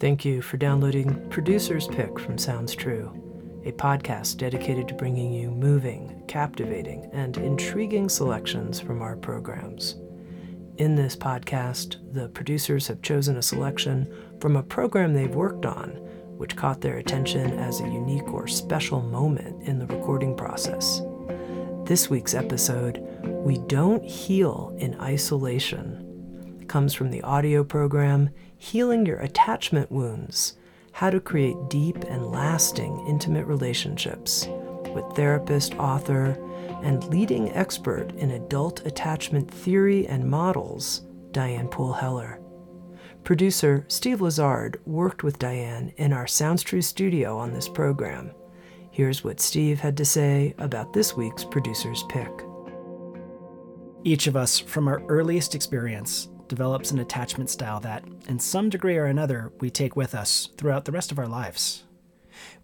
Thank you for downloading Producer's Pick from Sounds True, a podcast dedicated to bringing you moving, captivating, and intriguing selections from our programs. In this podcast, the producers have chosen a selection from a program they've worked on, which caught their attention as a unique or special moment in the recording process. This week's episode, We Don't Heal in Isolation, comes from the audio program Healing Your Attachment Wounds How to Create Deep and Lasting Intimate Relationships with therapist, author, and leading expert in adult attachment theory and models, Diane Poole Heller. Producer Steve Lazard worked with Diane in our Sounds True studio on this program. Here's what Steve had to say about this week's producer's pick. Each of us, from our earliest experience, develops an attachment style that, in some degree or another, we take with us throughout the rest of our lives.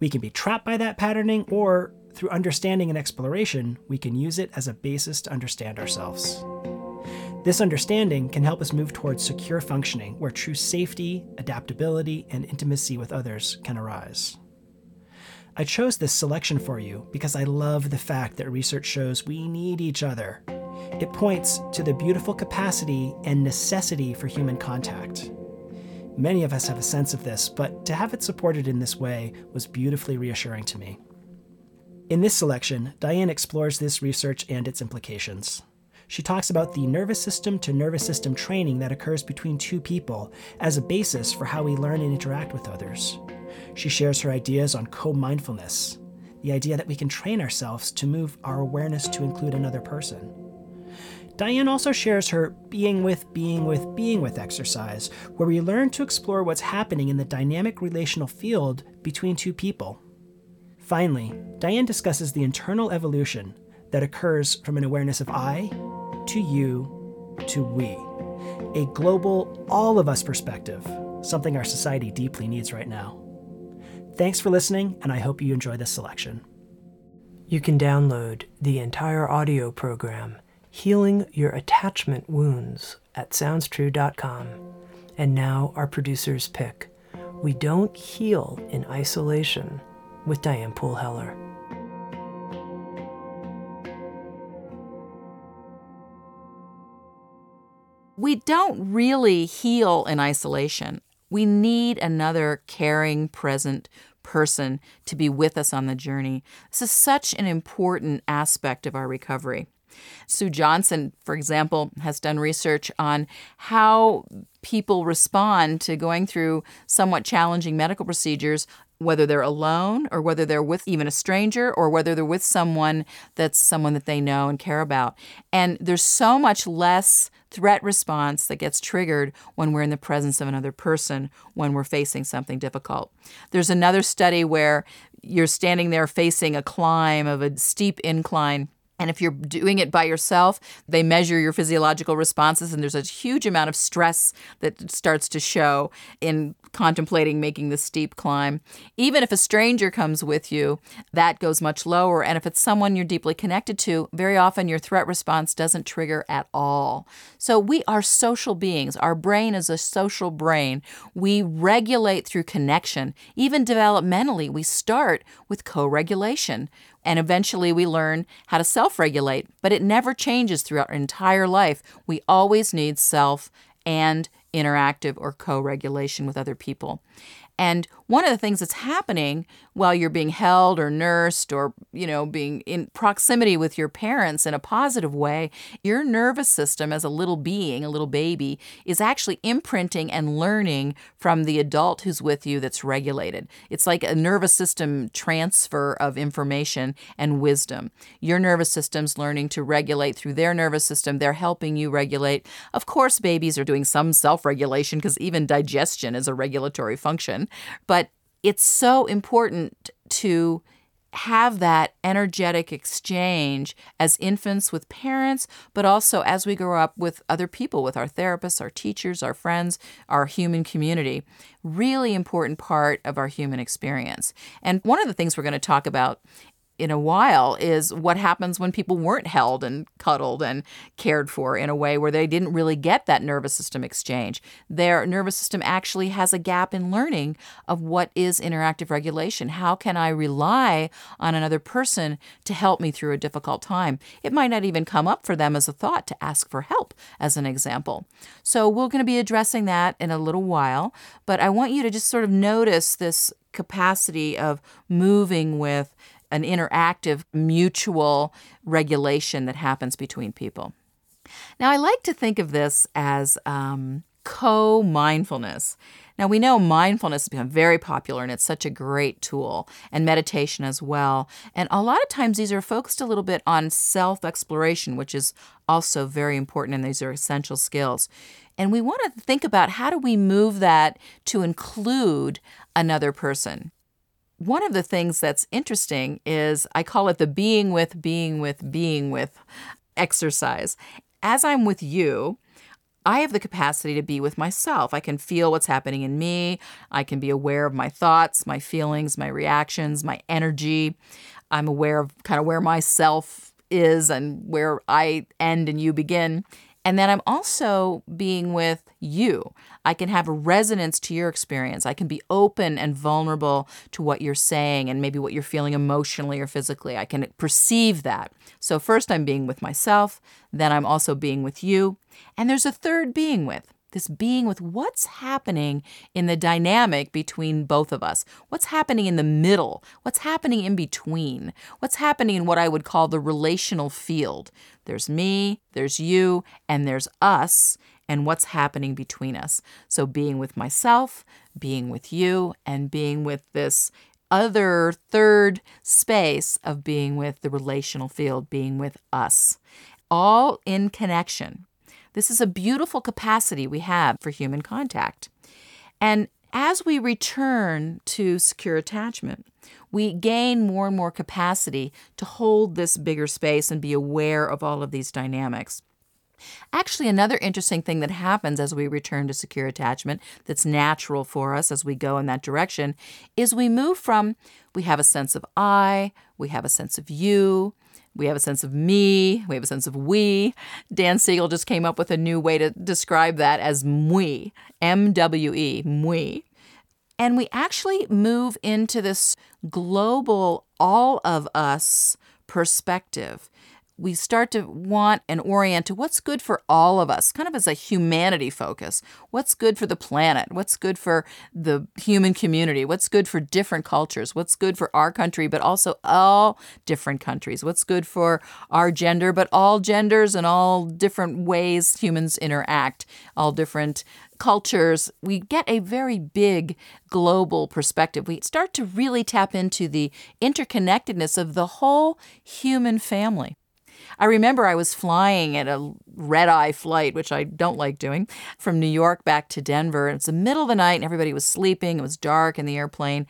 We can be trapped by that patterning, or through understanding and exploration, we can use it as a basis to understand ourselves. This understanding can help us move towards secure functioning where true safety, adaptability, and intimacy with others can arise. I chose this selection for you because I love the fact that research shows we need each other it points to the beautiful capacity and necessity for human contact. Many of us have a sense of this, but to have it supported in this way was beautifully reassuring to me. In this selection, Diane explores this research and its implications. She talks about the nervous system to nervous system training that occurs between two people as a basis for how we learn and interact with others. She shares her ideas on co mindfulness, the idea that we can train ourselves to move our awareness to include another person. Diane also shares her being with, being with, being with exercise, where we learn to explore what's happening in the dynamic relational field between two people. Finally, Diane discusses the internal evolution that occurs from an awareness of I to you to we, a global, all of us perspective, something our society deeply needs right now. Thanks for listening, and I hope you enjoy this selection. You can download the entire audio program Healing Your Attachment Wounds at SoundsTrue.com. And now, our producer's pick We Don't Heal in Isolation with Diane Poole Heller. We don't really heal in isolation. We need another caring, present person to be with us on the journey. This is such an important aspect of our recovery. Sue Johnson, for example, has done research on how people respond to going through somewhat challenging medical procedures whether they're alone or whether they're with even a stranger or whether they're with someone that's someone that they know and care about. And there's so much less threat response that gets triggered when we're in the presence of another person when we're facing something difficult. There's another study where you're standing there facing a climb of a steep incline and if you're doing it by yourself, they measure your physiological responses, and there's a huge amount of stress that starts to show in contemplating making the steep climb. Even if a stranger comes with you, that goes much lower. And if it's someone you're deeply connected to, very often your threat response doesn't trigger at all. So we are social beings. Our brain is a social brain. We regulate through connection. Even developmentally, we start with co regulation. And eventually we learn how to self regulate, but it never changes throughout our entire life. We always need self and interactive or co regulation with other people. And one of the things that's happening while you're being held or nursed or, you know, being in proximity with your parents in a positive way, your nervous system as a little being, a little baby, is actually imprinting and learning from the adult who's with you that's regulated. It's like a nervous system transfer of information and wisdom. Your nervous system's learning to regulate through their nervous system. They're helping you regulate. Of course, babies are doing some self regulation because even digestion is a regulatory function. But it's so important to have that energetic exchange as infants with parents, but also as we grow up with other people, with our therapists, our teachers, our friends, our human community. Really important part of our human experience. And one of the things we're going to talk about in a while is what happens when people weren't held and cuddled and cared for in a way where they didn't really get that nervous system exchange. Their nervous system actually has a gap in learning of what is interactive regulation. How can I rely on another person to help me through a difficult time? It might not even come up for them as a thought to ask for help, as an example. So, we're going to be addressing that in a little while, but I want you to just sort of notice this capacity of moving with an interactive mutual regulation that happens between people. Now, I like to think of this as um, co mindfulness. Now, we know mindfulness has become very popular and it's such a great tool, and meditation as well. And a lot of times these are focused a little bit on self exploration, which is also very important, and these are essential skills. And we want to think about how do we move that to include another person one of the things that's interesting is I call it the being with, being with, being with exercise. As I'm with you, I have the capacity to be with myself. I can feel what's happening in me. I can be aware of my thoughts, my feelings, my reactions, my energy. I'm aware of kind of where myself is and where I end and you begin. And then I'm also being with you. I can have a resonance to your experience. I can be open and vulnerable to what you're saying and maybe what you're feeling emotionally or physically. I can perceive that. So, first, I'm being with myself. Then, I'm also being with you. And there's a third being with this being with what's happening in the dynamic between both of us. What's happening in the middle? What's happening in between? What's happening in what I would call the relational field? There's me, there's you, and there's us, and what's happening between us. So being with myself, being with you, and being with this other third space of being with the relational field, being with us, all in connection. This is a beautiful capacity we have for human contact. And as we return to secure attachment, we gain more and more capacity to hold this bigger space and be aware of all of these dynamics. Actually, another interesting thing that happens as we return to secure attachment that's natural for us as we go in that direction is we move from we have a sense of I, we have a sense of you, we have a sense of me, we have a sense of we. Dan Siegel just came up with a new way to describe that as mwe, M W E, mwe. And we actually move into this global, all of us perspective we start to want and orient to what's good for all of us, kind of as a humanity focus. What's good for the planet? What's good for the human community? What's good for different cultures? What's good for our country, but also all different countries? What's good for our gender, but all genders and all different ways humans interact, all different cultures, we get a very big global perspective. We start to really tap into the interconnectedness of the whole human family. I remember I was flying at a red eye flight, which I don't like doing, from New York back to Denver. And It's the middle of the night and everybody was sleeping. It was dark in the airplane.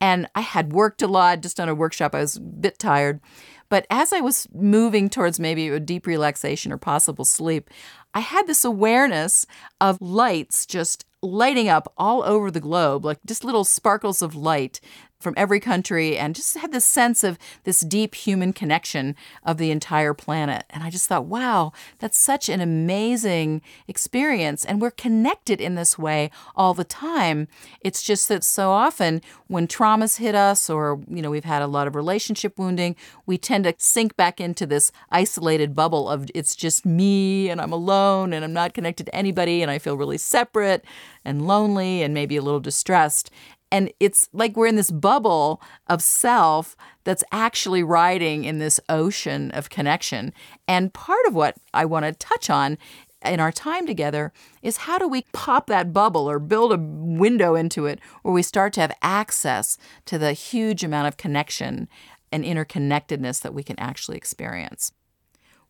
And I had worked a lot, just done a workshop. I was a bit tired. But as I was moving towards maybe a deep relaxation or possible sleep, I had this awareness of lights just lighting up all over the globe, like just little sparkles of light from every country and just had this sense of this deep human connection of the entire planet. And I just thought, wow, that's such an amazing experience. And we're connected in this way all the time. It's just that so often when traumas hit us or, you know, we've had a lot of relationship wounding, we tend to sink back into this isolated bubble of it's just me and I'm alone and I'm not connected to anybody and I feel really separate and lonely and maybe a little distressed. And it's like we're in this bubble of self that's actually riding in this ocean of connection. And part of what I want to touch on in our time together is how do we pop that bubble or build a window into it where we start to have access to the huge amount of connection and interconnectedness that we can actually experience.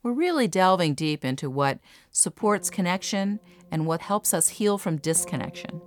We're really delving deep into what supports connection and what helps us heal from disconnection.